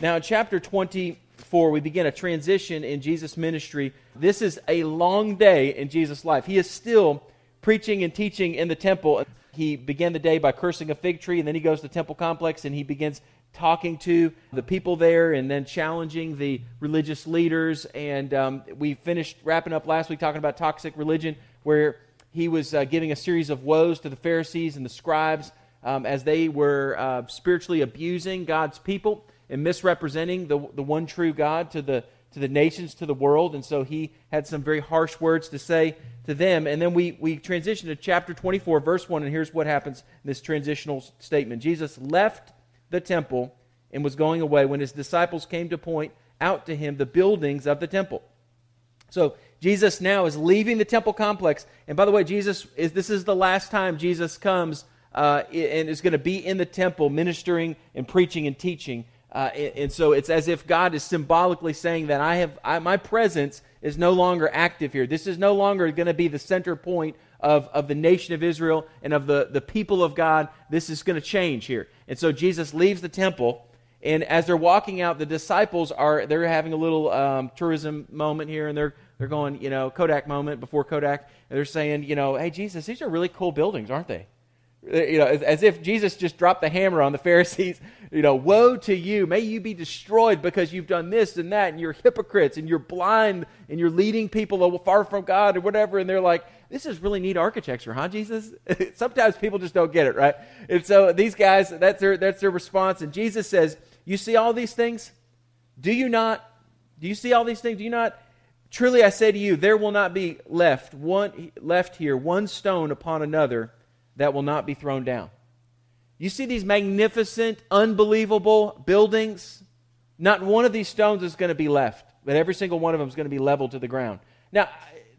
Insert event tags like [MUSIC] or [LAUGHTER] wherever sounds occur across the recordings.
Now, in chapter 24, we begin a transition in Jesus' ministry. This is a long day in Jesus' life. He is still preaching and teaching in the temple. He began the day by cursing a fig tree, and then he goes to the temple complex and he begins talking to the people there and then challenging the religious leaders. And um, we finished wrapping up last week talking about toxic religion, where he was uh, giving a series of woes to the Pharisees and the scribes um, as they were uh, spiritually abusing God's people and misrepresenting the, the one true God to the, to the nations, to the world. And so he had some very harsh words to say to them. And then we, we transition to chapter 24, verse 1, and here's what happens in this transitional statement Jesus left the temple and was going away when his disciples came to point out to him the buildings of the temple. So Jesus now is leaving the temple complex. And by the way, Jesus is this is the last time Jesus comes uh, and is going to be in the temple ministering and preaching and teaching. Uh, and, and, so it's as if God is symbolically saying that I have I, my presence is no longer active here. This is no longer going to be the center point of, of the nation of Israel and of the, the people of God. This is going to change here. And so Jesus leaves the temple, and as they're walking out, the disciples are they're having a little um, tourism moment here, and they're they're going, you know, Kodak moment before Kodak, and they're saying, you know, hey Jesus, these are really cool buildings, aren't they? Uh, you know, as, as, if Jesus just dropped the hammer on the Pharisees. [LAUGHS] You know, woe to you. May you be destroyed because you've done this and that, and you're hypocrites, and you're blind, and you're leading people far from God, or whatever. And they're like, this is really neat architecture, huh, Jesus? [LAUGHS] Sometimes people just don't get it, right? And so these guys, that's their, that's their response. And Jesus says, You see all these things? Do you not? Do you see all these things? Do you not? Truly I say to you, there will not be left one left here one stone upon another that will not be thrown down. You see these magnificent, unbelievable buildings? Not one of these stones is going to be left, but every single one of them is going to be leveled to the ground. Now,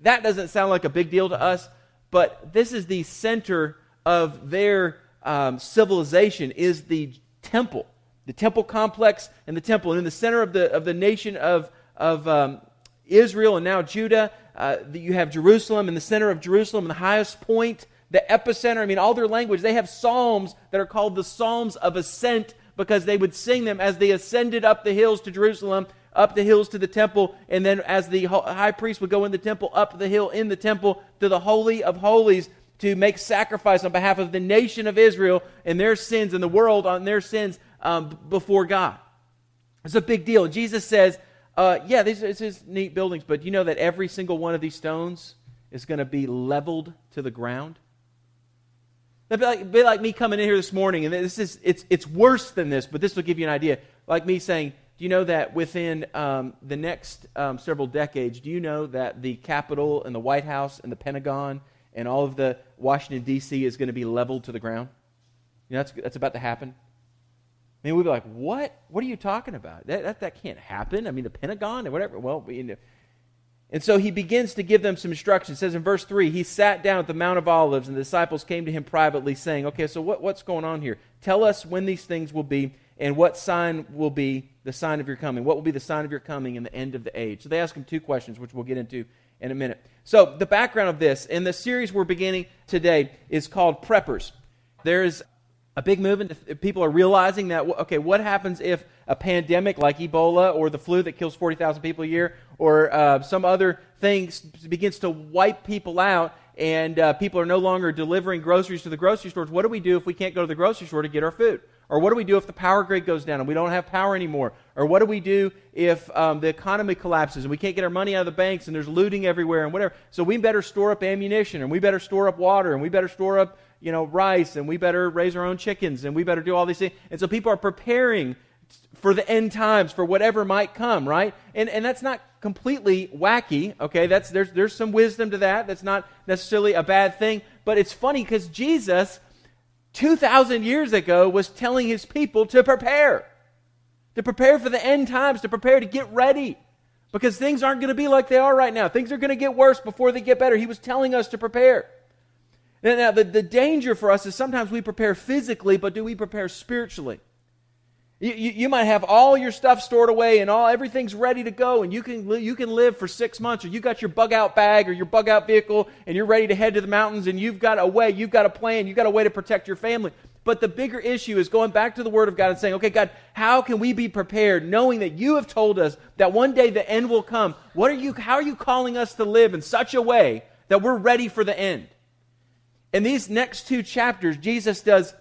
that doesn't sound like a big deal to us, but this is the center of their um, civilization is the temple, the temple complex and the temple. And in the center of the, of the nation of, of um, Israel and now Judah, uh, you have Jerusalem. In the center of Jerusalem, the highest point the epicenter. I mean, all their language. They have psalms that are called the Psalms of Ascent because they would sing them as they ascended up the hills to Jerusalem, up the hills to the temple, and then as the high priest would go in the temple, up the hill in the temple to the Holy of Holies to make sacrifice on behalf of the nation of Israel and their sins and the world on their sins um, before God. It's a big deal. Jesus says, uh, yeah, these are, are neat buildings, but you know that every single one of these stones is going to be leveled to the ground? It'd be like, be like me coming in here this morning, and this is it's it's worse than this, but this will give you an idea. Like me saying, do you know that within um, the next um, several decades, do you know that the Capitol and the White House and the Pentagon and all of the Washington D.C. is going to be leveled to the ground? You know, that's that's about to happen. I mean, we'd be like, what? What are you talking about? That, that, that can't happen. I mean, the Pentagon and whatever. Well, you know, and so he begins to give them some instructions. It says in verse 3 He sat down at the Mount of Olives, and the disciples came to him privately, saying, Okay, so what, what's going on here? Tell us when these things will be, and what sign will be the sign of your coming. What will be the sign of your coming in the end of the age? So they ask him two questions, which we'll get into in a minute. So, the background of this, and the series we're beginning today, is called Preppers. There's a big movement. People are realizing that, okay, what happens if a pandemic like Ebola or the flu that kills 40,000 people a year or uh, some other thing begins to wipe people out and uh, people are no longer delivering groceries to the grocery stores, what do we do if we can't go to the grocery store to get our food? Or what do we do if the power grid goes down and we don't have power anymore? Or what do we do if um, the economy collapses and we can't get our money out of the banks and there's looting everywhere and whatever? So we better store up ammunition and we better store up water and we better store up, you know, rice and we better raise our own chickens and we better do all these things. And so people are preparing for the end times, for whatever might come, right? And, and that's not completely wacky, okay? That's, there's, there's some wisdom to that. That's not necessarily a bad thing. But it's funny because Jesus, 2,000 years ago, was telling his people to prepare, to prepare for the end times, to prepare to get ready. Because things aren't going to be like they are right now. Things are going to get worse before they get better. He was telling us to prepare. Now, the, the danger for us is sometimes we prepare physically, but do we prepare spiritually? You, you, you, might have all your stuff stored away and all everything's ready to go, and you can you can live for six months, or you got your bug out bag or your bug out vehicle, and you're ready to head to the mountains, and you've got a way, you've got a plan, you've got a way to protect your family. But the bigger issue is going back to the Word of God and saying, okay, God, how can we be prepared, knowing that you have told us that one day the end will come? What are you? How are you calling us to live in such a way that we're ready for the end? In these next two chapters, Jesus does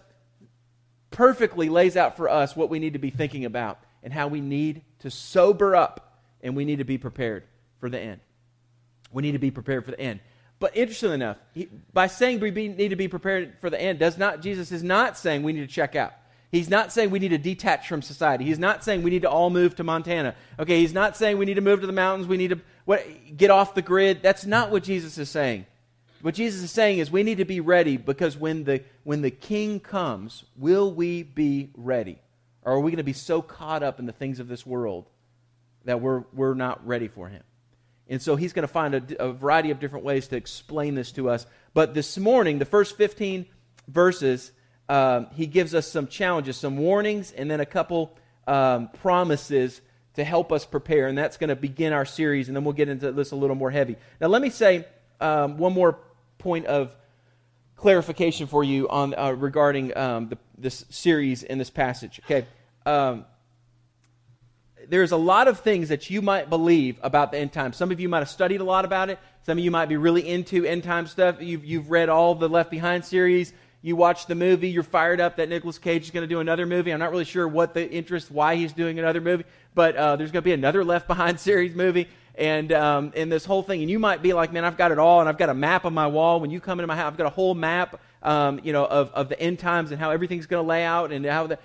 perfectly lays out for us what we need to be thinking about and how we need to sober up and we need to be prepared for the end. We need to be prepared for the end. But interestingly enough, he, by saying we be, need to be prepared for the end, does not Jesus is not saying we need to check out. He's not saying we need to detach from society. He's not saying we need to all move to Montana. Okay, he's not saying we need to move to the mountains. We need to what, get off the grid. That's not what Jesus is saying. What Jesus is saying is we need to be ready because when the, when the king comes, will we be ready? Or are we going to be so caught up in the things of this world that we're, we're not ready for him? And so he's going to find a, a variety of different ways to explain this to us. But this morning, the first 15 verses, um, he gives us some challenges, some warnings, and then a couple um, promises to help us prepare. And that's going to begin our series, and then we'll get into this a little more heavy. Now, let me say um, one more point of clarification for you on uh, regarding um, the, this series in this passage. Okay, um, there's a lot of things that you might believe about the end times. Some of you might have studied a lot about it. Some of you might be really into end time stuff. You've, you've read all the Left Behind series. You watch the movie. You're fired up that Nicolas Cage is going to do another movie. I'm not really sure what the interest, why he's doing another movie, but uh, there's going to be another Left Behind [LAUGHS] series movie and um, and this whole thing. And you might be like, man, I've got it all, and I've got a map on my wall. When you come into my house, I've got a whole map, um, you know, of, of the end times and how everything's going to lay out, and how the.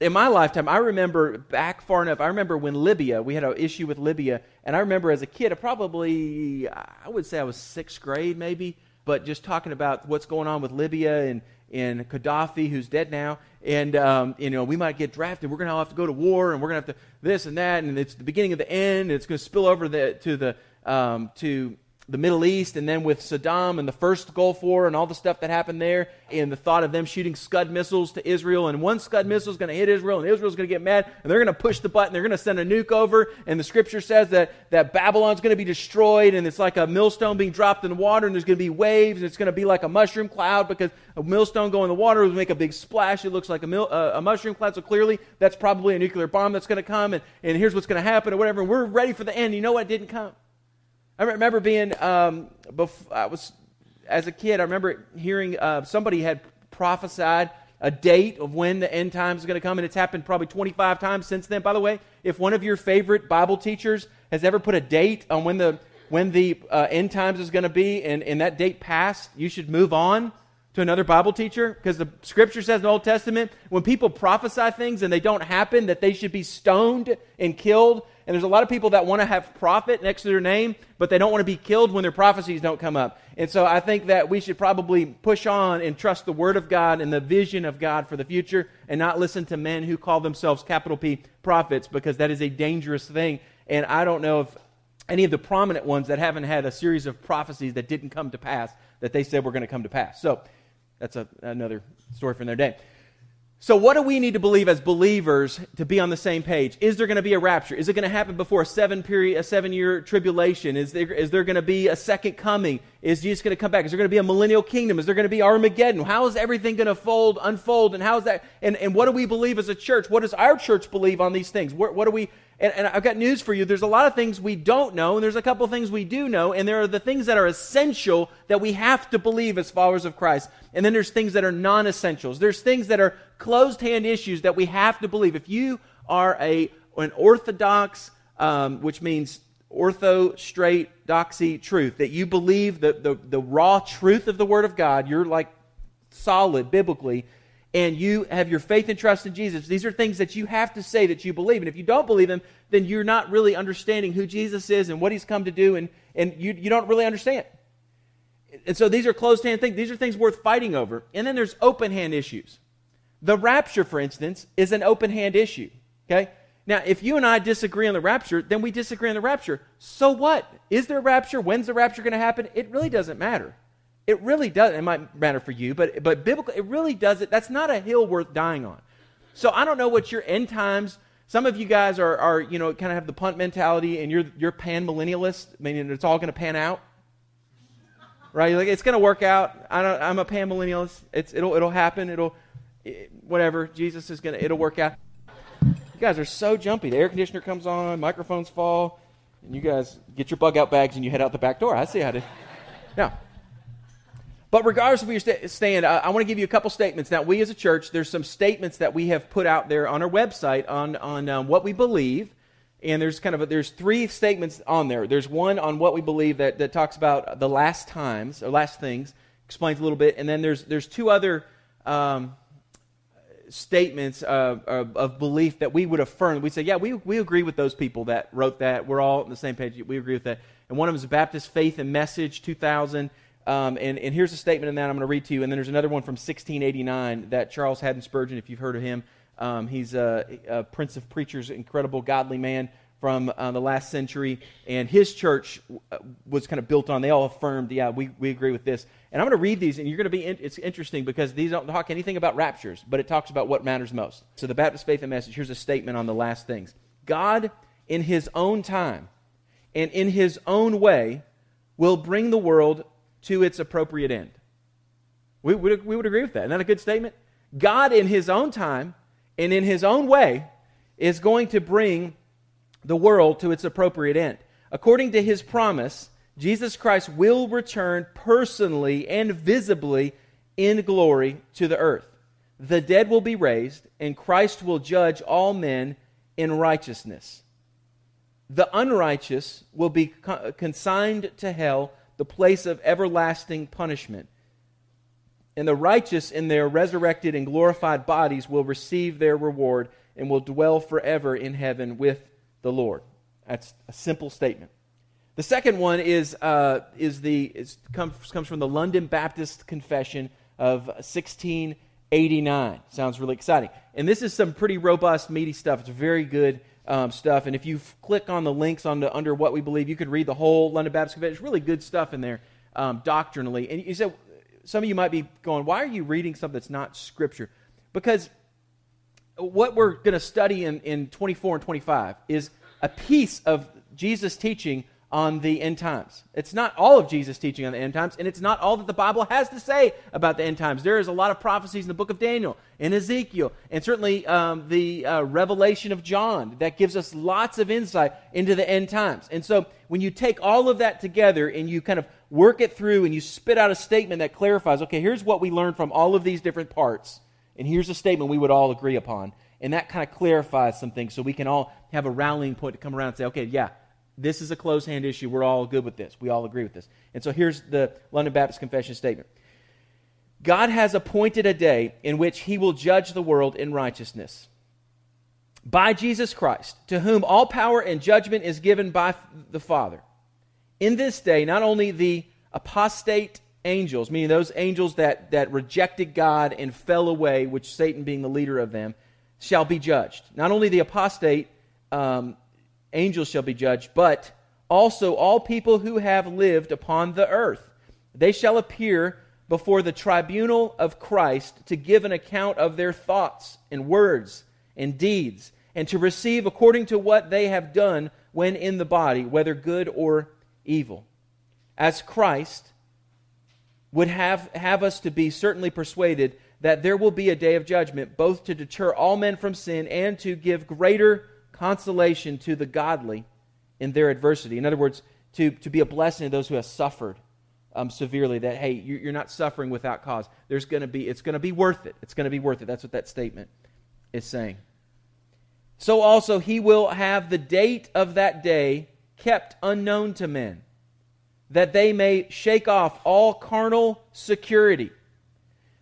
In my lifetime, I remember back far enough. I remember when Libya, we had an issue with Libya, and I remember as a kid, I probably, I would say I was sixth grade maybe, but just talking about what's going on with Libya and and Gaddafi, who's dead now, and um, you know we might get drafted. We're going to have to go to war, and we're going to have to this and that, and it's the beginning of the end. And it's going to spill over the, to the um, to the Middle East, and then with Saddam and the first Gulf War and all the stuff that happened there, and the thought of them shooting Scud missiles to Israel, and one Scud missile is going to hit Israel, and Israel's going to get mad, and they're going to push the button, they're going to send a nuke over, and the scripture says that, that Babylon's going to be destroyed, and it's like a millstone being dropped in the water, and there's going to be waves, and it's going to be like a mushroom cloud because a millstone going in the water would make a big splash. It looks like a, mil, uh, a mushroom cloud, so clearly that's probably a nuclear bomb that's going to come, and, and here's what's going to happen, or whatever, and we're ready for the end. You know what? Didn't come. I remember being, um, before, I was, as a kid, I remember hearing uh, somebody had prophesied a date of when the end times is going to come, and it's happened probably 25 times since then. By the way, if one of your favorite Bible teachers has ever put a date on when the when the uh, end times is going to be, and, and that date passed, you should move on to another Bible teacher because the scripture says in the Old Testament when people prophesy things and they don't happen, that they should be stoned and killed. And there's a lot of people that want to have prophet next to their name, but they don't want to be killed when their prophecies don't come up. And so I think that we should probably push on and trust the Word of God and the vision of God for the future and not listen to men who call themselves capital P prophets because that is a dangerous thing. And I don't know if any of the prominent ones that haven't had a series of prophecies that didn't come to pass that they said were going to come to pass. So that's a, another story for another day. So, what do we need to believe as believers to be on the same page? Is there going to be a rapture? Is it going to happen before a seven period, a seven year tribulation? Is there, is there going to be a second coming? Is Jesus going to come back? Is there going to be a millennial kingdom? Is there going to be Armageddon? How is everything going to fold, unfold? And how is that? And, and what do we believe as a church? What does our church believe on these things? What, what do we? And, and I've got news for you. There's a lot of things we don't know, and there's a couple things we do know, and there are the things that are essential that we have to believe as followers of Christ. And then there's things that are non essentials. There's things that are closed hand issues that we have to believe. If you are a, an orthodox, um, which means ortho, straight, doxy truth, that you believe the, the, the raw truth of the Word of God, you're like solid biblically, and you have your faith and trust in Jesus, these are things that you have to say that you believe. And if you don't believe them, then you're not really understanding who Jesus is and what he's come to do, and, and you, you don't really understand. And so these are closed hand things. These are things worth fighting over. And then there's open hand issues. The rapture, for instance, is an open hand issue. Okay? Now, if you and I disagree on the rapture, then we disagree on the rapture. So what? Is there a rapture? When's the rapture going to happen? It really doesn't matter. It really does. It might matter for you, but but biblical, it really doesn't. That's not a hill worth dying on. So I don't know what your end times. Some of you guys are, are you know, kind of have the punt mentality, and you're you're pan millennialist, meaning it's all going to pan out. Right? Like it's going to work out. I don't, I'm a pan millennialist. It's it'll it'll happen. It'll it, whatever. Jesus is going to it'll work out. You guys are so jumpy. The air conditioner comes on, microphones fall, and you guys get your bug out bags and you head out the back door. I see how to. Now, but regardless of where you stand, I, I want to give you a couple statements. Now, we as a church, there's some statements that we have put out there on our website on, on um, what we believe. And there's kind of a, there's three statements on there. There's one on what we believe that, that talks about the last times or last things, explains a little bit, and then there's there's two other um, statements of, of, of, belief that we would affirm. We say, yeah, we, we agree with those people that wrote that. We're all on the same page. We agree with that. And one of them is Baptist Faith and Message 2000. Um, and, and here's a statement in that I'm going to read to you. And then there's another one from 1689 that Charles Haddon Spurgeon, if you've heard of him, um, he's a, a, prince of preachers, incredible, godly man from uh, the last century. And his church uh, was kind of built on, they all affirmed, yeah, we, we agree with this. And I'm going to read these, and you're going to be, in, it's interesting because these don't talk anything about raptures, but it talks about what matters most. So the Baptist Faith and Message, here's a statement on the last things God, in his own time and in his own way, will bring the world to its appropriate end. We, we, we would agree with that. Isn't that a good statement? God, in his own time and in his own way, is going to bring the world to its appropriate end. According to his promise, Jesus Christ will return personally and visibly in glory to the earth. The dead will be raised, and Christ will judge all men in righteousness. The unrighteous will be consigned to hell, the place of everlasting punishment. And the righteous, in their resurrected and glorified bodies, will receive their reward and will dwell forever in heaven with the Lord. That's a simple statement. The second one is, uh, is the, is, comes, comes from the London Baptist Confession of 1689. Sounds really exciting. And this is some pretty robust, meaty stuff. It's very good um, stuff. And if you click on the links on the, under what we believe, you could read the whole London Baptist Confession. There's really good stuff in there um, doctrinally. And you said, some of you might be going, why are you reading something that's not Scripture? Because what we're going to study in, in 24 and 25 is a piece of Jesus' teaching on the end times. It's not all of Jesus' teaching on the end times, and it's not all that the Bible has to say about the end times. There is a lot of prophecies in the book of Daniel and Ezekiel, and certainly um, the uh, revelation of John that gives us lots of insight into the end times. And so when you take all of that together and you kind of work it through and you spit out a statement that clarifies, okay, here's what we learned from all of these different parts, and here's a statement we would all agree upon. And that kind of clarifies some things so we can all have a rallying point to come around and say, okay, yeah, this is a closed hand issue. We're all good with this. We all agree with this. And so here's the London Baptist Confession statement God has appointed a day in which he will judge the world in righteousness. By Jesus Christ, to whom all power and judgment is given by the Father. In this day, not only the apostate angels, meaning those angels that, that rejected God and fell away, which Satan being the leader of them, shall be judged. Not only the apostate um, angels shall be judged, but also all people who have lived upon the earth. They shall appear before the tribunal of Christ to give an account of their thoughts and words and deeds, and to receive according to what they have done when in the body, whether good or evil. As Christ would have, have us to be certainly persuaded that there will be a day of judgment, both to deter all men from sin and to give greater consolation to the godly in their adversity. In other words, to, to be a blessing to those who have suffered um, severely, that, hey, you're not suffering without cause. There's going to be, it's going to be worth it. It's going to be worth it. That's what that statement is saying. So also, he will have the date of that day kept unknown to men, that they may shake off all carnal security.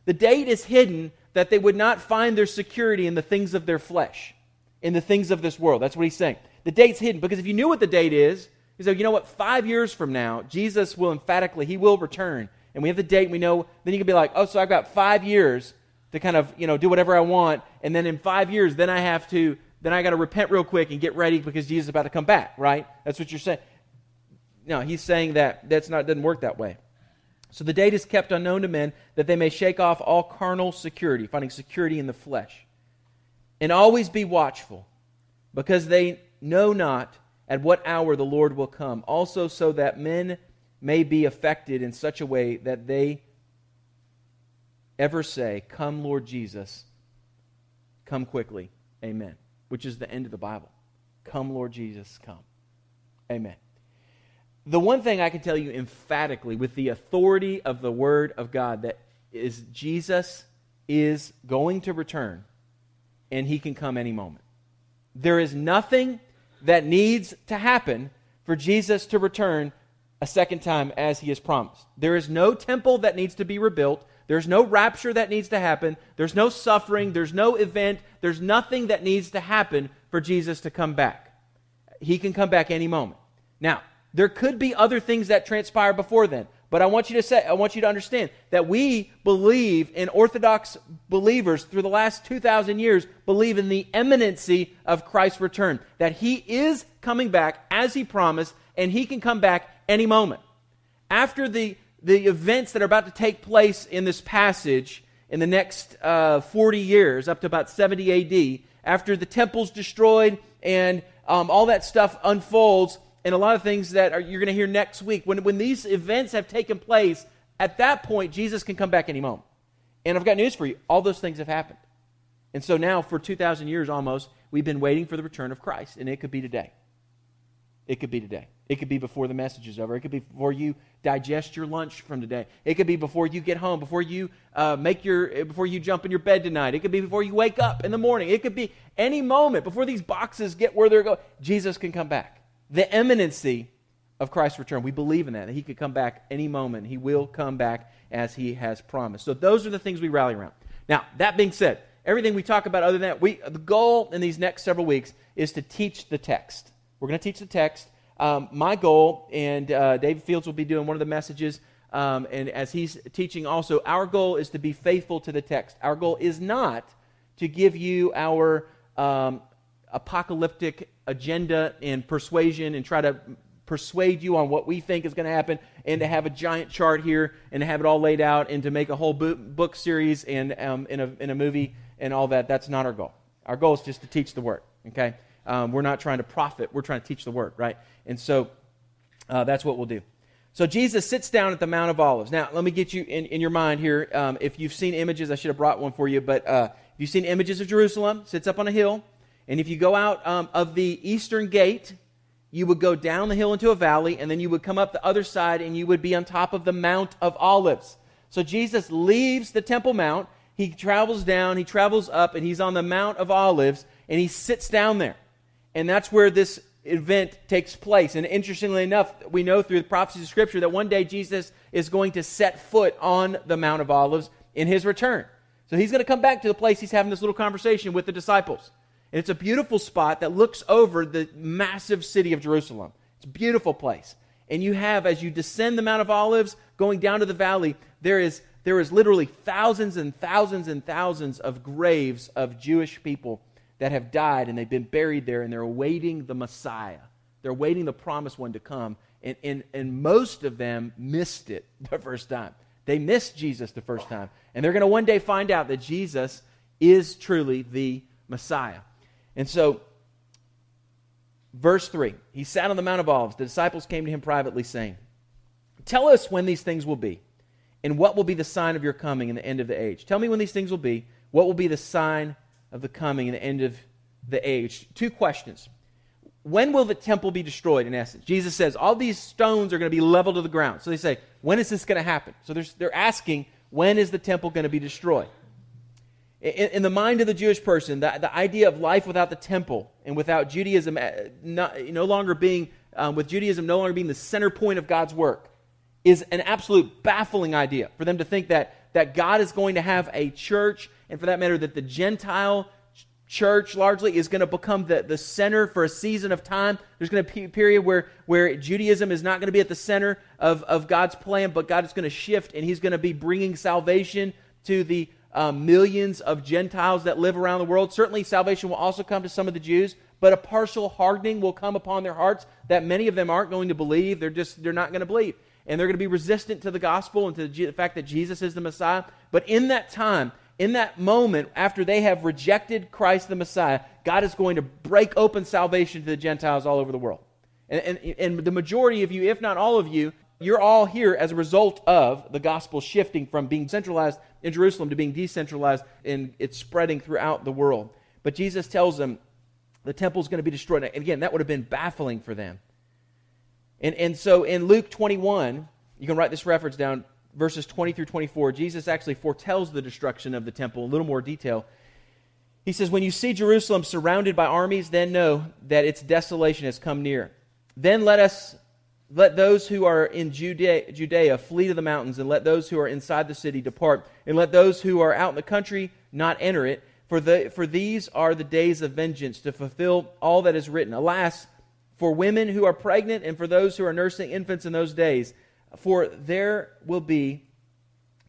The date is hidden that they would not find their security in the things of their flesh in the things of this world. That's what he's saying. The date's hidden because if you knew what the date is, he said, you know what, five years from now, Jesus will emphatically, he will return. And we have the date, and we know, then you can be like, oh, so I've got five years to kind of, you know, do whatever I want. And then in five years, then I have to, then I got to repent real quick and get ready because Jesus is about to come back, right? That's what you're saying. No, he's saying that that's not, doesn't work that way. So the date is kept unknown to men that they may shake off all carnal security, finding security in the flesh And always be watchful, because they know not at what hour the Lord will come. Also, so that men may be affected in such a way that they ever say, Come, Lord Jesus, come quickly. Amen. Which is the end of the Bible. Come, Lord Jesus, come. Amen. The one thing I can tell you emphatically with the authority of the Word of God that is Jesus is going to return and he can come any moment. There is nothing that needs to happen for Jesus to return a second time as he has promised. There is no temple that needs to be rebuilt. There's no rapture that needs to happen. There's no suffering. There's no event. There's nothing that needs to happen for Jesus to come back. He can come back any moment. Now, there could be other things that transpire before then. But I want you to say, I want you to understand that we believe in Orthodox believers through the last 2,000 years believe in the imminency of Christ's return. That he is coming back as he promised, and he can come back any moment. After the, the events that are about to take place in this passage in the next uh, 40 years, up to about 70 AD, after the temple's destroyed and um, all that stuff unfolds, and a lot of things that are, you're going to hear next week. When, when these events have taken place, at that point, Jesus can come back any moment. And I've got news for you all those things have happened. And so now, for 2,000 years almost, we've been waiting for the return of Christ, and it could be today. It could be today. It could be before the message is over. It could be before you digest your lunch from today. It could be before you get home, before you uh, make your, before you jump in your bed tonight. It could be before you wake up in the morning. It could be any moment before these boxes get where they're going. Jesus can come back the imminency of Christ's return. We believe in that, that he could come back any moment. He will come back as he has promised. So those are the things we rally around. Now, that being said, everything we talk about other than that, we, the goal in these next several weeks is to teach the text. We're going to teach the text. Um, my goal, and uh, David Fields will be doing one of the messages, um, and as he's teaching also, our goal is to be faithful to the text. Our goal is not to give you our um, apocalyptic agenda and persuasion and try to persuade you on what we think is going to happen and to have a giant chart here and to have it all laid out and to make a whole book series and um, in, a, in a movie and all that. That's not our goal. Our goal is just to teach the word, okay? Um, we're not trying to profit, we're trying to teach the word, right? And so uh, that's what we'll do. So Jesus sits down at the Mount of Olives. Now, let me get you in, in your mind here. Um, if you've seen images, I should have brought one for you, but uh, if you've seen images of Jerusalem, sits up on a hill. And if you go out um, of the eastern gate, you would go down the hill into a valley, and then you would come up the other side, and you would be on top of the Mount of Olives. So Jesus leaves the Temple Mount, he travels down, he travels up, and he's on the Mount of Olives, and he sits down there. And that's where this event takes place. And interestingly enough, we know through the prophecies of Scripture that one day Jesus is going to set foot on the Mount of Olives in his return. So he's going to come back to the place he's having this little conversation with the disciples. And it's a beautiful spot that looks over the massive city of Jerusalem. It's a beautiful place. And you have, as you descend the Mount of Olives, going down to the valley, there is, there is literally thousands and thousands and thousands of graves of Jewish people that have died and they've been buried there and they're awaiting the Messiah. They're awaiting the promised one to come. And, and, and most of them missed it [LAUGHS] the first time. They missed Jesus the first time. And they're going to one day find out that Jesus is truly the Messiah. And so, verse 3 He sat on the Mount of Olives. The disciples came to him privately, saying, Tell us when these things will be, and what will be the sign of your coming and the end of the age. Tell me when these things will be. What will be the sign of the coming and the end of the age? Two questions. When will the temple be destroyed, in essence? Jesus says, All these stones are going to be leveled to the ground. So they say, When is this going to happen? So they're asking, When is the temple going to be destroyed? In, in, the mind of the Jewish person, the, the idea of life without the temple and without Judaism uh, not, no longer being, um, with Judaism no longer being the center point of God's work, is an absolute baffling idea for them to think that, that God is going to have a church, and for that matter, that the Gentile church largely is going to become the, the center for a season of time. There's going to be a period where, where Judaism is not going to be at the center of, of God's plan, but God is going to shift and He's going to be bringing salvation to the um, millions of Gentiles that live around the world. Certainly, salvation will also come to some of the Jews, but a partial hardening will come upon their hearts that many of them aren't going to believe. They're just they're not going to believe, and they're going to be resistant to the gospel and to the fact that Jesus is the Messiah. But in that time, in that moment, after they have rejected Christ the Messiah, God is going to break open salvation to the Gentiles all over the world. And, and, and the majority of you, if not all of you, you're all here as a result of the gospel shifting from being centralized in Jerusalem to being decentralized and it's spreading throughout the world. But Jesus tells them the temple is going to be destroyed. And again, that would have been baffling for them. And, and so in Luke 21, you can write this reference down, verses 20 through 24. Jesus actually foretells the destruction of the temple in a little more detail. He says, When you see Jerusalem surrounded by armies, then know that its desolation has come near. Then let us let those who are in Judea, Judea, flee to the mountains, and let those who are inside the city depart, and let those who are out in the country not enter it. For, the, for these are the days of vengeance to fulfill all that is written. Alas, for women who are pregnant and for those who are nursing infants in those days, for there will be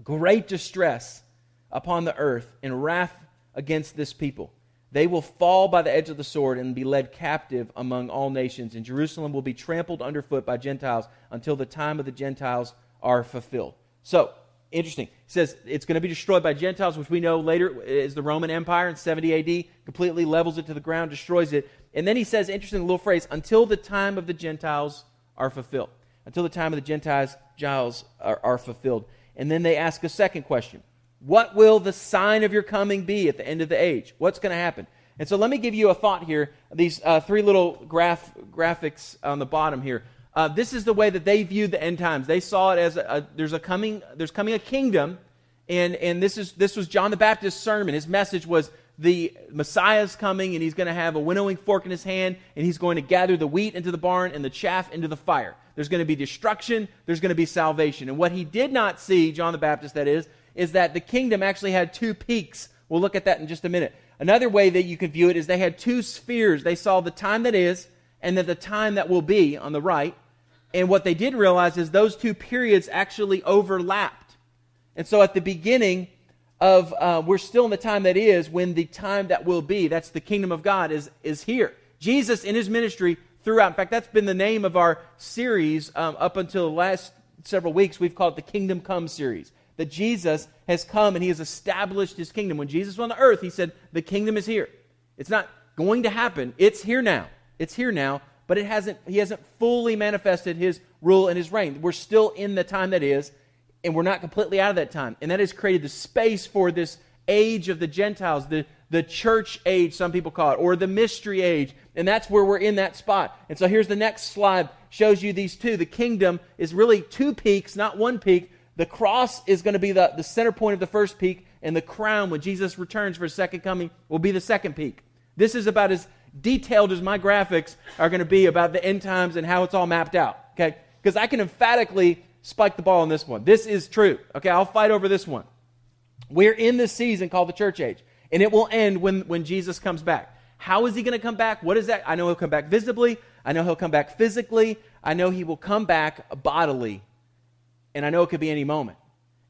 great distress upon the earth and wrath against this people. They will fall by the edge of the sword and be led captive among all nations, and Jerusalem will be trampled underfoot by Gentiles until the time of the Gentiles are fulfilled. So, interesting. He says it's going to be destroyed by Gentiles, which we know later is the Roman Empire in 70 AD, completely levels it to the ground, destroys it. And then he says, interesting little phrase, until the time of the Gentiles are fulfilled. Until the time of the Gentiles are, are fulfilled. And then they ask a second question what will the sign of your coming be at the end of the age? What's going to happen? And so let me give you a thought here. These uh, three little graph, graphics on the bottom here. Uh, this is the way that they viewed the end times. They saw it as a, a, there's a coming there's coming a kingdom, and and this is this was John the Baptist's sermon. His message was the Messiah's coming, and he's going to have a winnowing fork in his hand, and he's going to gather the wheat into the barn and the chaff into the fire. There's going to be destruction. There's going to be salvation. And what he did not see, John the Baptist, that is, is that the kingdom actually had two peaks. We'll look at that in just a minute. Another way that you can view it is they had two spheres. They saw the time that is and then the time that will be on the right. And what they did realize is those two periods actually overlapped. And so at the beginning of, uh, we're still in the time that is when the time that will be, that's the kingdom of God, is, is here. Jesus in his ministry throughout, in fact, that's been the name of our series um, up until the last several weeks. We've called it the Kingdom Come series that Jesus has come and he has established his kingdom. When Jesus was on the earth, he said, The kingdom is here. It's not going to happen, it's here now. It's here now, but it hasn't, he hasn't fully manifested his rule and his reign. We're still in the time that is, and we're not completely out of that time. And that has created the space for this age of the Gentiles, the, the church age, some people call it, or the mystery age. And that's where we're in that spot. And so here's the next slide, shows you these two. The kingdom is really two peaks, not one peak, the cross is going to be the, the center point of the first peak, and the crown, when Jesus returns for his second coming, will be the second peak. This is about as detailed as my graphics are going to be about the end times and how it's all mapped out. Okay? Because I can emphatically spike the ball on this one. This is true. Okay, I'll fight over this one. We're in this season called the church age, and it will end when, when Jesus comes back. How is he going to come back? What is that? I know he'll come back visibly. I know he'll come back physically. I know he will come back bodily and I know it could be any moment.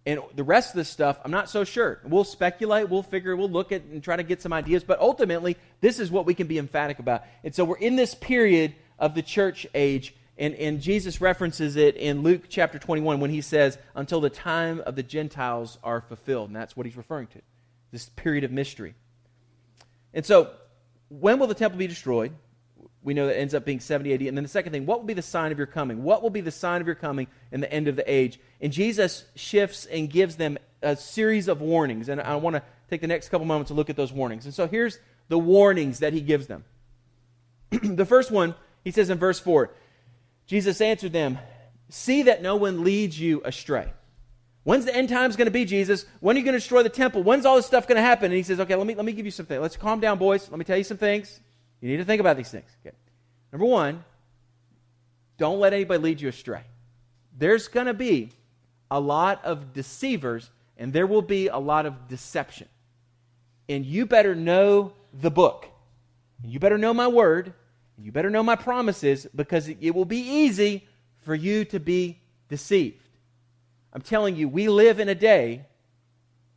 And the rest of this stuff, I'm not so sure. We'll speculate, we'll figure, we'll look at and try to get some ideas, but ultimately, this is what we can be emphatic about. And so we're in this period of the church age, and, and Jesus references it in Luke chapter 21 when he says, until the time of the Gentiles are fulfilled. And that's what he's referring to, this period of mystery. And so, when will the temple be destroyed? We know that ends up being 70 AD. And then the second thing, what will be the sign of your coming? What will be the sign of your coming in the end of the age? And Jesus shifts and gives them a series of warnings. And I want to take the next couple moments to look at those warnings. And so here's the warnings that he gives them. [CLEARS THROAT] the first one, he says in verse 4 Jesus answered them, See that no one leads you astray. When's the end times going to be, Jesus? When are you going to destroy the temple? When's all this stuff going to happen? And he says, Okay, let me, let me give you something. Let's calm down, boys. Let me tell you some things. You need to think about these things. Okay. Number one, don't let anybody lead you astray. There's going to be a lot of deceivers, and there will be a lot of deception. And you better know the book. And you better know my word. And you better know my promises because it, it will be easy for you to be deceived. I'm telling you, we live in a day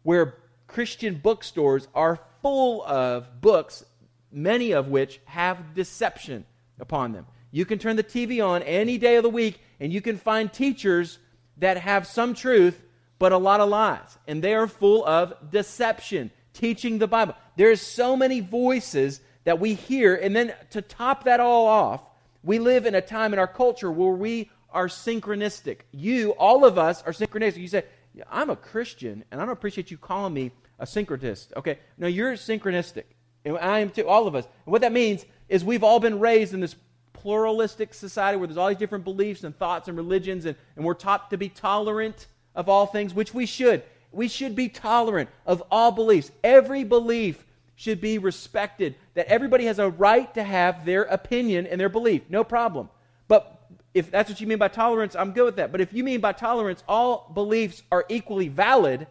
where Christian bookstores are full of books many of which have deception upon them. You can turn the TV on any day of the week and you can find teachers that have some truth, but a lot of lies. And they are full of deception, teaching the Bible. There's so many voices that we hear. And then to top that all off, we live in a time in our culture where we are synchronistic. You, all of us, are synchronistic. You say, I'm a Christian, and I don't appreciate you calling me a syncretist. Okay, no, you're synchronistic. And I am too, all of us. And what that means is we've all been raised in this pluralistic society where there's all these different beliefs and thoughts and religions, and, and we're taught to be tolerant of all things, which we should. We should be tolerant of all beliefs. Every belief should be respected, that everybody has a right to have their opinion and their belief. No problem. But if that's what you mean by tolerance, I'm good with that. But if you mean by tolerance all beliefs are equally valid,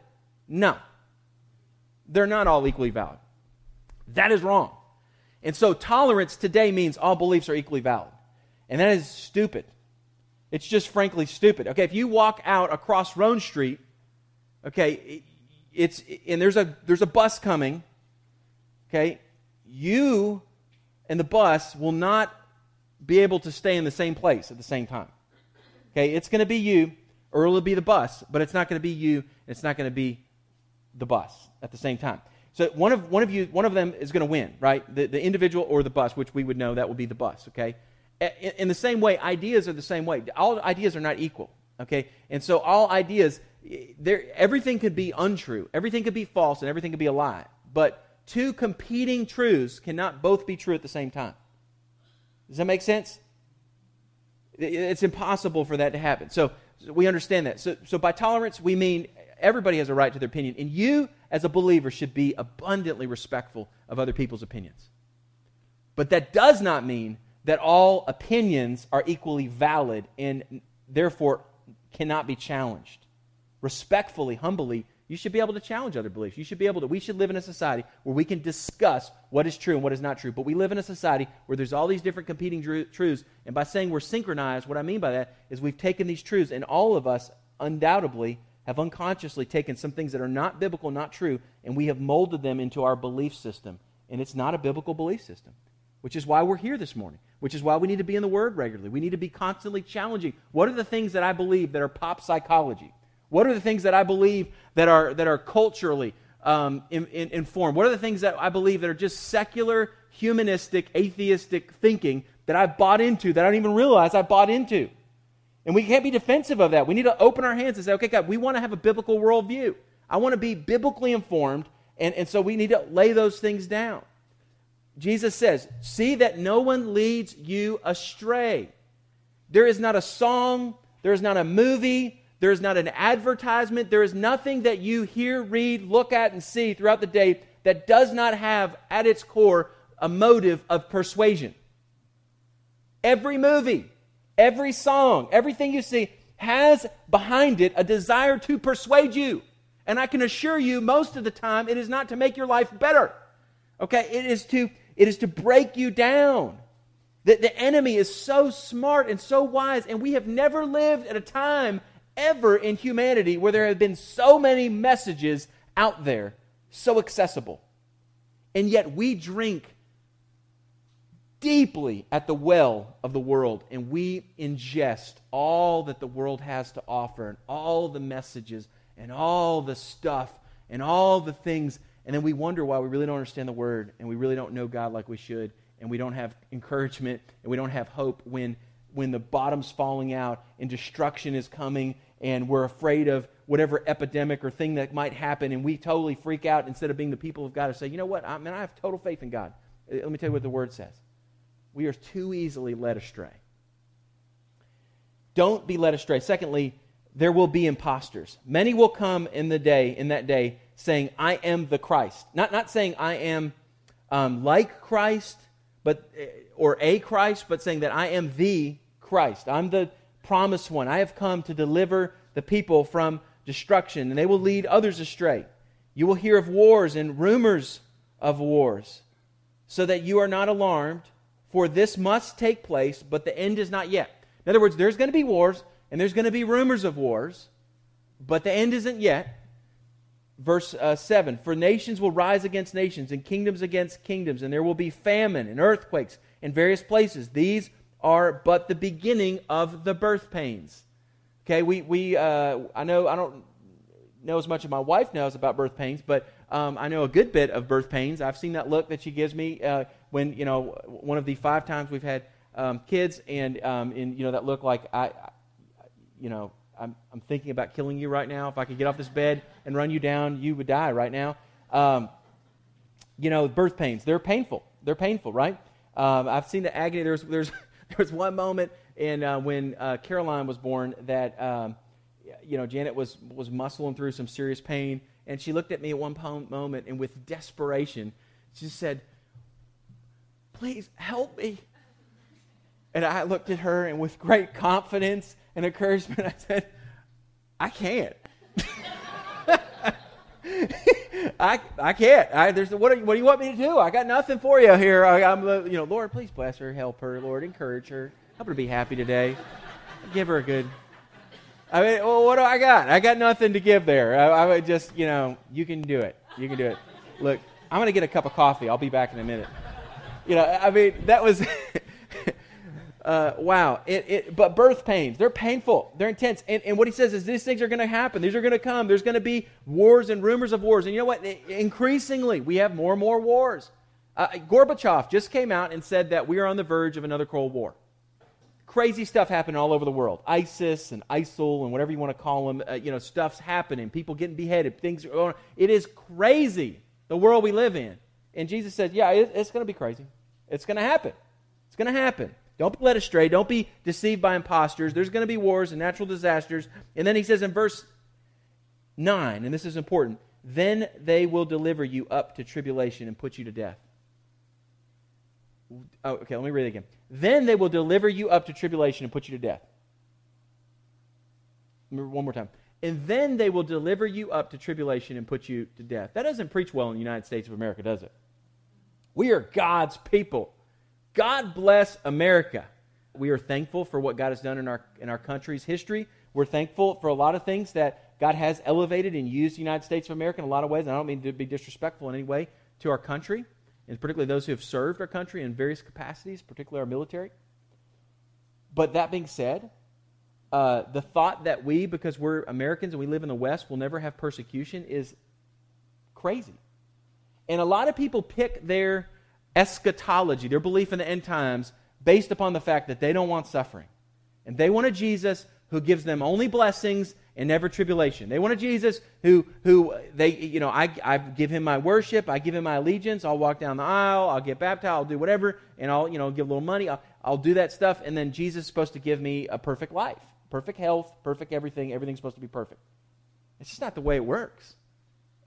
no. They're not all equally valid. That is wrong. And so tolerance today means all beliefs are equally valid. And that is stupid. It's just frankly stupid. Okay, if you walk out across Roan Street, okay, it's and there's a there's a bus coming, okay, you and the bus will not be able to stay in the same place at the same time. Okay, it's going to be you, or it'll be the bus, but it's not going to be you, and it's not going to be the bus at the same time. So one of, one of you, one of them is going to win, right? The, the individual or the bus, which we would know that would be the bus, okay? In, in the same way, ideas are the same way. All ideas are not equal, okay? And so all ideas, there, everything could be untrue, everything could be false, and everything could be a lie. But two competing truths cannot both be true at the same time. Does that make sense? It's impossible for that to happen. So, so we understand that. So, so by tolerance, we mean everybody has a right to their opinion. And you, as a believer, should be abundantly respectful of other people's opinions. But that does not mean that all opinions are equally valid and therefore cannot be challenged. Respectfully, humbly, you should be able to challenge other beliefs. You should be able to, we should live in a society where we can discuss what is true and what is not true. But we live in a society where there's all these different competing truths. And by saying we're synchronized, what I mean by that is we've taken these truths, and all of us undoubtedly have unconsciously taken some things that are not biblical, not true, and we have molded them into our belief system. And it's not a biblical belief system, which is why we're here this morning, which is why we need to be in the Word regularly. We need to be constantly challenging. What are the things that I believe that are pop psychology? What are the things that I believe that are, that are culturally um, in, in, informed? What are the things that I believe that are just secular, humanistic, atheistic thinking that I've bought into that I don't even realize I bought into? And we can't be defensive of that. We need to open our hands and say, okay, God, we want to have a biblical worldview. I want to be biblically informed, and, and so we need to lay those things down. Jesus says, See that no one leads you astray. There is not a song, there is not a movie, there is not an advertisement. There is nothing that you hear, read, look at, and see throughout the day that does not have at its core a motive of persuasion. Every movie, every song, everything you see has behind it a desire to persuade you. And I can assure you, most of the time, it is not to make your life better. Okay? It is to, it is to break you down. The, the enemy is so smart and so wise, and we have never lived at a time ever in humanity where there have been so many messages out there, so accessible. And yet we drink deeply at the well of the world and we ingest all that the world has to offer and all the messages and all the stuff and all the things. And then we wonder why we really don't understand the word and we really don't know God like we should and we don't have encouragement and we don't have hope when when the bottom's falling out and destruction is coming and we're afraid of whatever epidemic or thing that might happen, and we totally freak out instead of being the people of God who say, you know what, I mean, I have total faith in God. Uh, let me tell you what the word says. We are too easily led astray. Don't be led astray. Secondly, there will be imposters. Many will come in the day, in that day, saying, I am the Christ. Not, not saying I am um, like Christ, but uh, or a Christ, but saying that I am the Christ. I'm the promised one. I have come to deliver the people from destruction, and they will lead others astray. You will hear of wars and rumors of wars, so that you are not alarmed, for this must take place, but the end is not yet. In other words, there's going to be wars, and there's going to be rumors of wars, but the end isn't yet. Verse uh, 7 For nations will rise against nations, and kingdoms against kingdoms, and there will be famine and earthquakes in various places. These are but the beginning of the birth pains. Okay, we, we uh, I know, I don't, know as much as my wife knows about birth pains, but um, I know a good bit of birth pains. I've seen that look that she gives me uh, when, you know, one of the five times we've had um, kids, and, um, and, you know, that look like I, you know, I'm, I'm thinking about killing you right now. If I could get off this bed and run you down, you would die right now. Um, you know, birth pains, they're painful. They're painful, right? Um, I've seen the agony. There's, there's, [LAUGHS] there's one moment and uh, when uh, Caroline was born that, um, you know, Janet was, was muscling through some serious pain, and she looked at me at one moment, and with desperation, she said, Please help me. And I looked at her, and with great confidence and encouragement, I said, I can't. [LAUGHS] I, I can't. I, there's, what, what do you want me to do? I got nothing for you here. I, am uh, you know, Lord, please bless her, help her, Lord, encourage her, help her to be happy today. Give her a good. I mean, well, what do I got? I got nothing to give there. I, I would just, you know, you can do it. You can do it. Look, I'm going to get a cup of coffee. I'll be back in a minute. You know, I mean, that was. [LAUGHS] uh, wow. It, it, but birth pains, they're painful. They're intense. And, and what he says is these things are going to happen. These are going to come. There's going to be wars and rumors of wars. And you know what? Increasingly, we have more and more wars. Uh, Gorbachev just came out and said that we are on the verge of another Cold War. Crazy stuff happening all over the world. ISIS and ISIL and whatever you want to call them, uh, you know, stuff's happening. People getting beheaded. Things are going It is crazy, the world we live in. And Jesus says, yeah, it, it's going to be crazy. It's going to happen. It's going to happen. Don't be led astray. Don't be deceived by impostors. There's going to be wars and natural disasters. And then he says in verse 9, and this is important then they will deliver you up to tribulation and put you to death. Oh, okay, let me read it again. Then they will deliver you up to tribulation and put you to death. One more time. And then they will deliver you up to tribulation and put you to death. That doesn't preach well in the United States of America, does it? We are God's people. God bless America. We are thankful for what God has done in our, in our country's history. We're thankful for a lot of things that God has elevated and used the United States of America in a lot of ways. And I don't mean to be disrespectful in any way to our country, and particularly those who have served our country in various capacities, particularly our military. But that being said, uh, the thought that we, because we're Americans and we live in the West, will never have persecution is crazy. And a lot of people pick their eschatology, their belief in the end times, based upon the fact that they don't want suffering. And they want a Jesus who gives them only blessings and never tribulation. They want a Jesus who, who they, you know, I, I give him my worship, I give him my allegiance, I'll walk down the aisle, I'll get baptized, I'll do whatever, and I'll, you know, give a little money, I'll, I'll do that stuff, and then Jesus is supposed to give me a perfect life, perfect health, perfect everything, everything's supposed to be perfect. It's just not the way it works.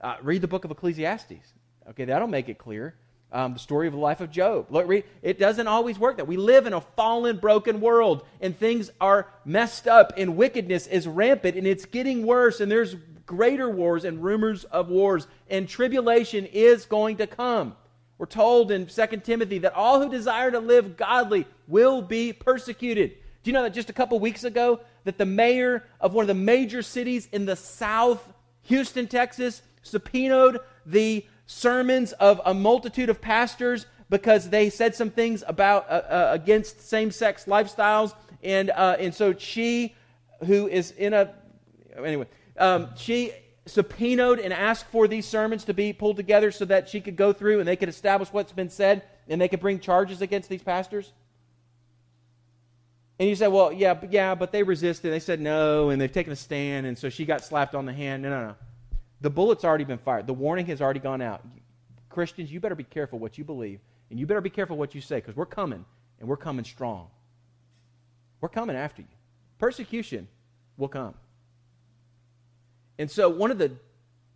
Uh, read the book of Ecclesiastes. Okay, that'll make it clear um, the story of the life of Job. Look, read, it doesn't always work that. We live in a fallen, broken world, and things are messed up, and wickedness is rampant, and it's getting worse, and there's greater wars and rumors of wars, and tribulation is going to come. We're told in 2 Timothy that all who desire to live godly will be persecuted. Do you know that just a couple weeks ago that the mayor of one of the major cities in the South, Houston, Texas, subpoenaed the sermons of a multitude of pastors because they said some things about uh, uh, against same-sex lifestyles, and uh, and so she, who is in a anyway, um, she subpoenaed and asked for these sermons to be pulled together so that she could go through and they could establish what's been said and they could bring charges against these pastors. And you say, well, yeah, but yeah, but they resisted. They said no, and they've taken a stand, and so she got slapped on the hand. No, no, no. The bullet's already been fired. The warning has already gone out. Christians, you better be careful what you believe, and you better be careful what you say, because we're coming, and we're coming strong. We're coming after you. Persecution will come. And so, one of the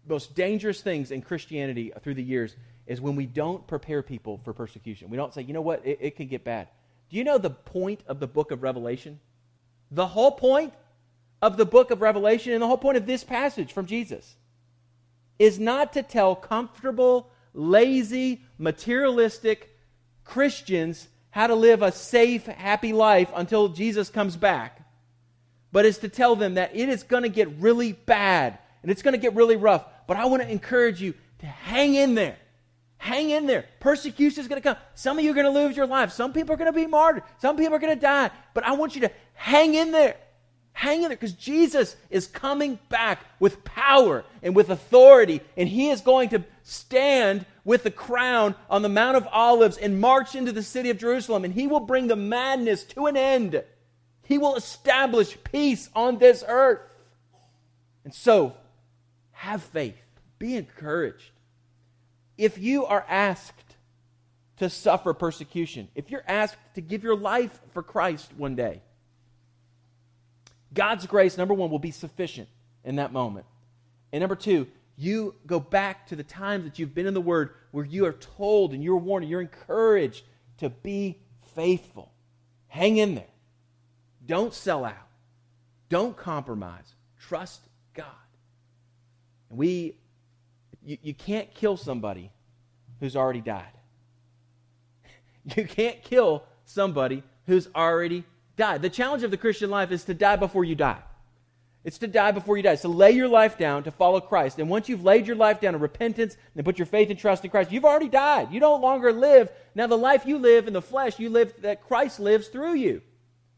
most dangerous things in Christianity through the years is when we don't prepare people for persecution. We don't say, you know what, it, it can get bad. Do you know the point of the book of Revelation? The whole point of the book of Revelation and the whole point of this passage from Jesus is not to tell comfortable, lazy, materialistic Christians how to live a safe, happy life until Jesus comes back, but is to tell them that it is going to get really bad and it's going to get really rough. But I want to encourage you to hang in there. Hang in there. Persecution is going to come. Some of you are going to lose your life. Some people are going to be martyred. Some people are going to die. But I want you to hang in there. Hang in there because Jesus is coming back with power and with authority, and he is going to stand with the crown on the Mount of Olives and march into the city of Jerusalem, and he will bring the madness to an end. He will establish peace on this earth. And so, have faith, be encouraged. If you are asked to suffer persecution, if you're asked to give your life for Christ one day, God's grace, number one, will be sufficient in that moment. And number two, you go back to the times that you've been in the Word where you are told and you're warned and you're encouraged to be faithful. Hang in there. Don't sell out. Don't compromise. Trust God. And we, you, you can't kill somebody who's already died. [LAUGHS] You can't kill somebody who's already die. The challenge of the Christian life is to die before you die. It's to die before you die. It's to lay your life down to follow Christ. And once you've laid your life down in repentance and put your faith and trust in Christ, you've already died. You no longer live. Now, the life you live in the flesh, you live that Christ lives through you.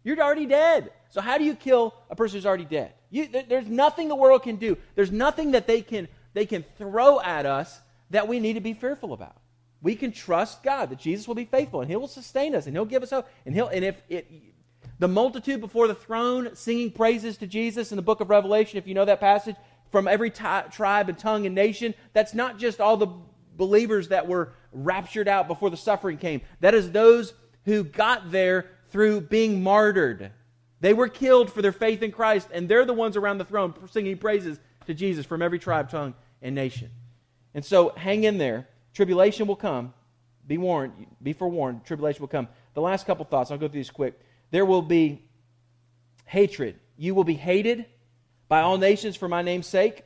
You're already dead. So, how do you kill a person who's already dead? You, there's nothing the world can do. There's nothing that they can, they can throw at us that we need to be fearful about. We can trust God that Jesus will be faithful and He will sustain us and He'll give us hope. And He'll and if it, the multitude before the throne singing praises to Jesus in the book of Revelation, if you know that passage, from every t- tribe and tongue and nation. That's not just all the believers that were raptured out before the suffering came. That is those who got there through being martyred. They were killed for their faith in Christ, and they're the ones around the throne singing praises to Jesus from every tribe, tongue, and nation. And so hang in there. Tribulation will come. Be warned, be forewarned, tribulation will come. The last couple thoughts, I'll go through these quick. There will be hatred. You will be hated by all nations for my name's sake.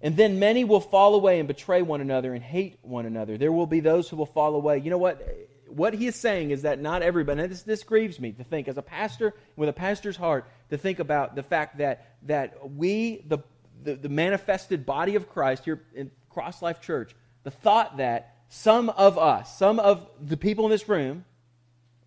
And then many will fall away and betray one another and hate one another. There will be those who will fall away. You know what? What he is saying is that not everybody, this, this grieves me to think, as a pastor, with a pastor's heart, to think about the fact that, that we, the, the, the manifested body of Christ here in Cross Life Church, the thought that some of us, some of the people in this room,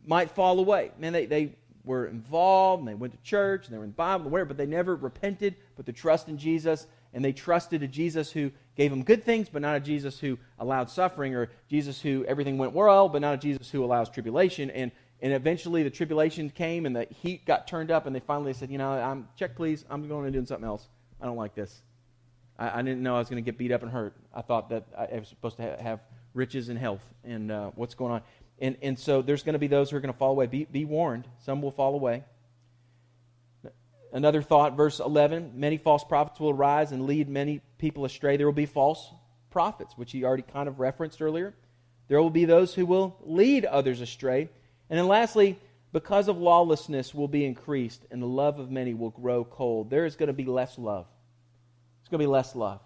might fall away. Man, they, they were involved and they went to church and they were in the Bible, and whatever, but they never repented, put their trust in Jesus, and they trusted a Jesus who gave them good things, but not a Jesus who allowed suffering, or Jesus who everything went well, but not a Jesus who allows tribulation. And, and eventually the tribulation came and the heat got turned up, and they finally said, You know, I'm, check please, I'm going to do something else. I don't like this. I, I didn't know I was going to get beat up and hurt. I thought that I was supposed to have riches and health, and uh, what's going on. And, and so there's going to be those who are going to fall away. Be, be warned, some will fall away. Another thought, verse 11 many false prophets will arise and lead many people astray. There will be false prophets, which he already kind of referenced earlier. There will be those who will lead others astray. And then lastly, because of lawlessness will be increased and the love of many will grow cold. There is going to be less love. It's going to be less love,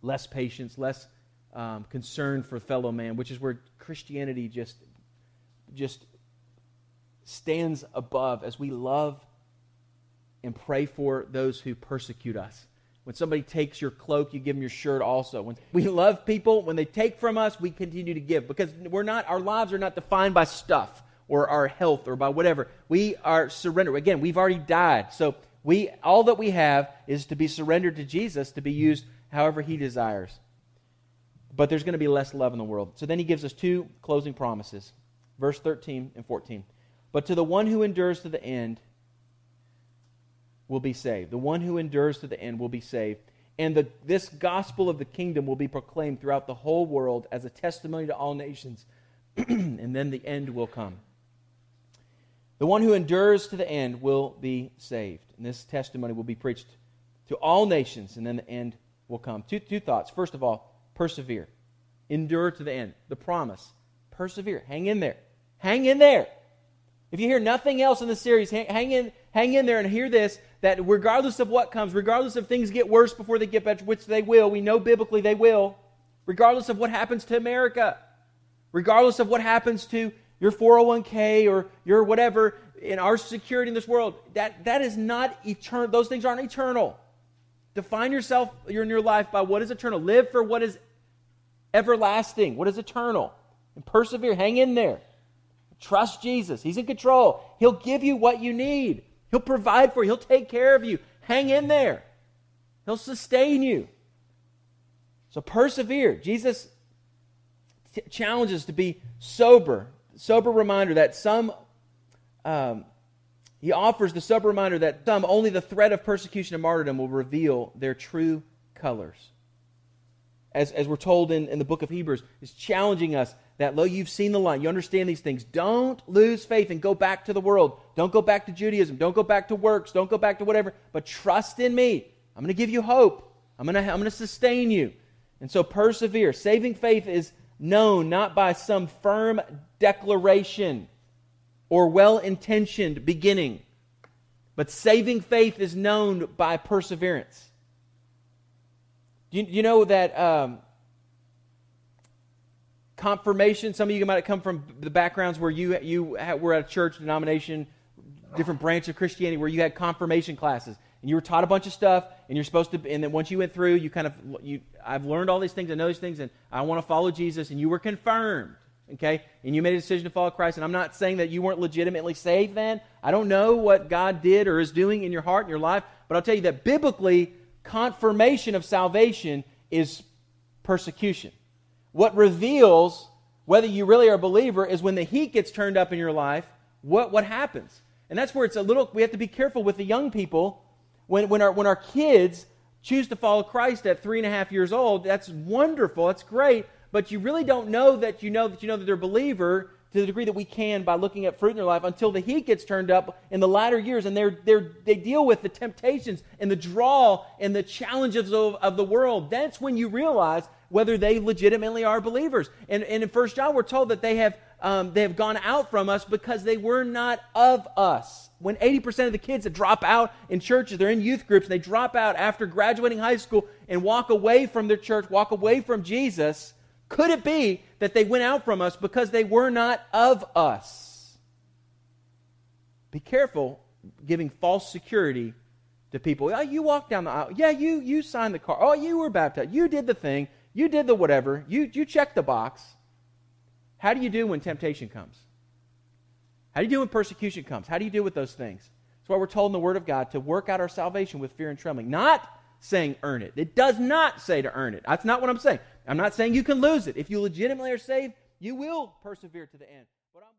less patience, less um, concern for fellow man, which is where Christianity just, just stands above as we love and pray for those who persecute us. When somebody takes your cloak, you give them your shirt also. When we [LAUGHS] love people, when they take from us, we continue to give because we're not our lives are not defined by stuff or our health or by whatever. We are surrendered. Again, we've already died. So we all that we have is to be surrendered to Jesus to be used however he desires but there's going to be less love in the world. So then he gives us two closing promises, verse 13 and 14. But to the one who endures to the end will be saved. The one who endures to the end will be saved. And the, this gospel of the kingdom will be proclaimed throughout the whole world as a testimony to all nations, [CLEARS THROAT] and then the end will come. The one who endures to the end will be saved. And this testimony will be preached to all nations, and then the end will come. Two, two thoughts. First of all, persevere. Endure to the end. The promise. Persevere. Hang in there. Hang in there. If you hear nothing else in the series, hang, hang, in, hang in there and hear this that regardless of what comes, regardless of things get worse before they get better, which they will, we know biblically they will, regardless of what happens to America, regardless of what happens to your 401k or your whatever in our security in this world, that, that is not eternal. Those things aren't eternal. Define yourself in your life by what is eternal. Live for what is everlasting, what is eternal. And persevere. Hang in there. Trust Jesus. He's in control. He'll give you what you need. He'll provide for you. He'll take care of you. Hang in there. He'll sustain you. So persevere. Jesus t- challenges to be sober. Sober reminder that some, um, he offers the sober reminder that some, only the threat of persecution and martyrdom will reveal their true colors. As, as we're told in, in the book of Hebrews, is challenging us that, lo, you've seen the light, you understand these things. Don't lose faith and go back to the world. Don't go back to Judaism. Don't go back to works. Don't go back to whatever, but trust in me. I'm going to give you hope. I'm going to, I'm going to sustain you. And so persevere. Saving faith is known not by some firm declaration or well intentioned beginning, but saving faith is known by perseverance. You, you know that um, confirmation? Some of you might have come from the backgrounds where you, you were at a church denomination, different branch of Christianity, where you had confirmation classes and you were taught a bunch of stuff and you're supposed to and then once you went through you kind of you i've learned all these things i know these things and i want to follow jesus and you were confirmed okay? And you made a decision to follow christ and i'm not saying that you weren't legitimately saved then. I don't know what god did or is doing in your heart and your life but i'll tell you that biblically confirmation of salvation is persecution. What reveals whether you really are a believer is when the heat gets turned up in your life what, what happens? And that's where it's a little we have to be careful with the young people. When, when, our, when our kids choose to follow Christ at three and a half years old, that's wonderful, that's great, but you really don't know that you know that you know that they're a believer to the degree that we can by looking at fruit in their life until the heat gets turned up in the latter years and they're, they're, they deal with the temptations and the draw and the challenges of, of the world. That's when you realize whether they legitimately are believers. And, and in First John, we're told that they have, um, they have gone out from us because they were not of us when 80% of the kids that drop out in churches, they're in youth groups, and they drop out after graduating high school and walk away from their church, walk away from Jesus, could it be that they went out from us because they were not of us? Be careful giving false security to people. Oh, you walked down the aisle. Yeah, you, you signed the card. Oh, you were baptized. You did the thing. You did the whatever. You, you checked the box. How do you do when temptation comes? How do you do when persecution comes? How do you deal with those things? That's why we're told in the Word of God to work out our salvation with fear and trembling. Not saying earn it. It does not say to earn it. That's not what I'm saying. I'm not saying you can lose it. If you legitimately are saved, you will persevere to the end. But I'm,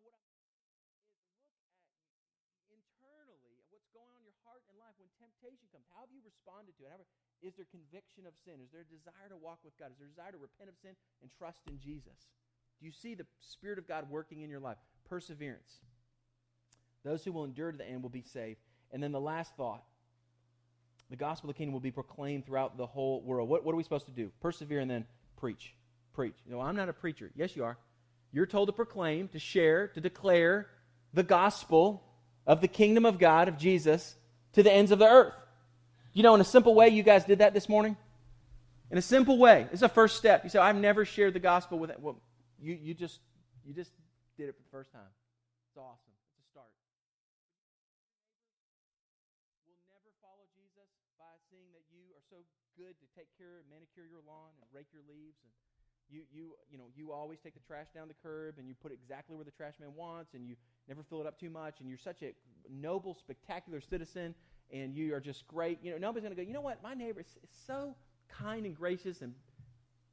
internally what's going on in your heart and life when temptation comes. How have you responded to it? Is there conviction of sin? Is there a desire to walk with God? Is there a desire to repent of sin and trust in Jesus? Do you see the Spirit of God working in your life? Perseverance. Those who will endure to the end will be saved. And then the last thought the gospel of the kingdom will be proclaimed throughout the whole world. What, what are we supposed to do? Persevere and then preach. Preach. You know, I'm not a preacher. Yes, you are. You're told to proclaim, to share, to declare the gospel of the kingdom of God, of Jesus, to the ends of the earth. You know, in a simple way, you guys did that this morning. In a simple way, it's a first step. You say, "I've never shared the gospel with." Well, you you just you just did it for the first time. It's awesome. good to take care and manicure your lawn and rake your leaves and you you you know you always take the trash down the curb and you put it exactly where the trash man wants and you never fill it up too much and you're such a noble spectacular citizen and you are just great. You know nobody's going to go you know what? My neighbor is, is so kind and gracious and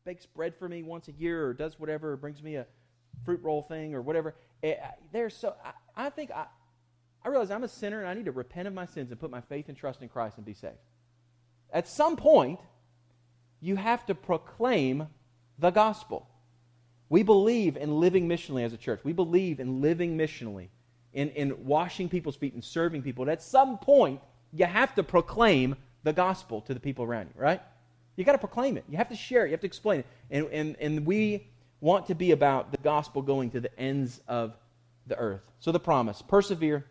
bakes bread for me once a year or does whatever or brings me a fruit roll thing or whatever. Eh, they're so I, I think I, I realize I'm a sinner and I need to repent of my sins and put my faith and trust in Christ and be saved. At some point, you have to proclaim the gospel. We believe in living missionally as a church. We believe in living missionally, in, in washing people's feet and serving people. And at some point, you have to proclaim the gospel to the people around you, right? You got to proclaim it. You have to share it. You have to explain it. And, and, and we want to be about the gospel going to the ends of the earth. So the promise persevere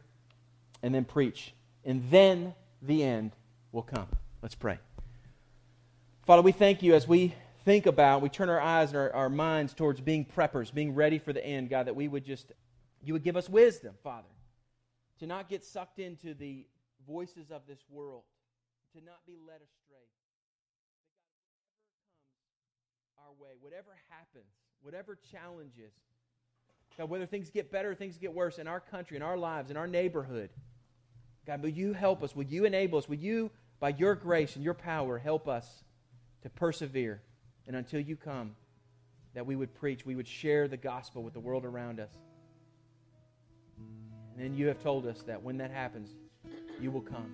and then preach. And then the end will come. Let's pray. Father, we thank you as we think about, we turn our eyes and our, our minds towards being preppers, being ready for the end, God, that we would just, you would give us wisdom, Father, to not get sucked into the voices of this world, to not be led astray. Our way, whatever happens, whatever challenges, God, whether things get better things get worse in our country, in our lives, in our neighborhood, God, will you help us? Will you enable us? Will you, by your grace and your power, help us to persevere? And until you come, that we would preach, we would share the gospel with the world around us. And then you have told us that when that happens, you will come.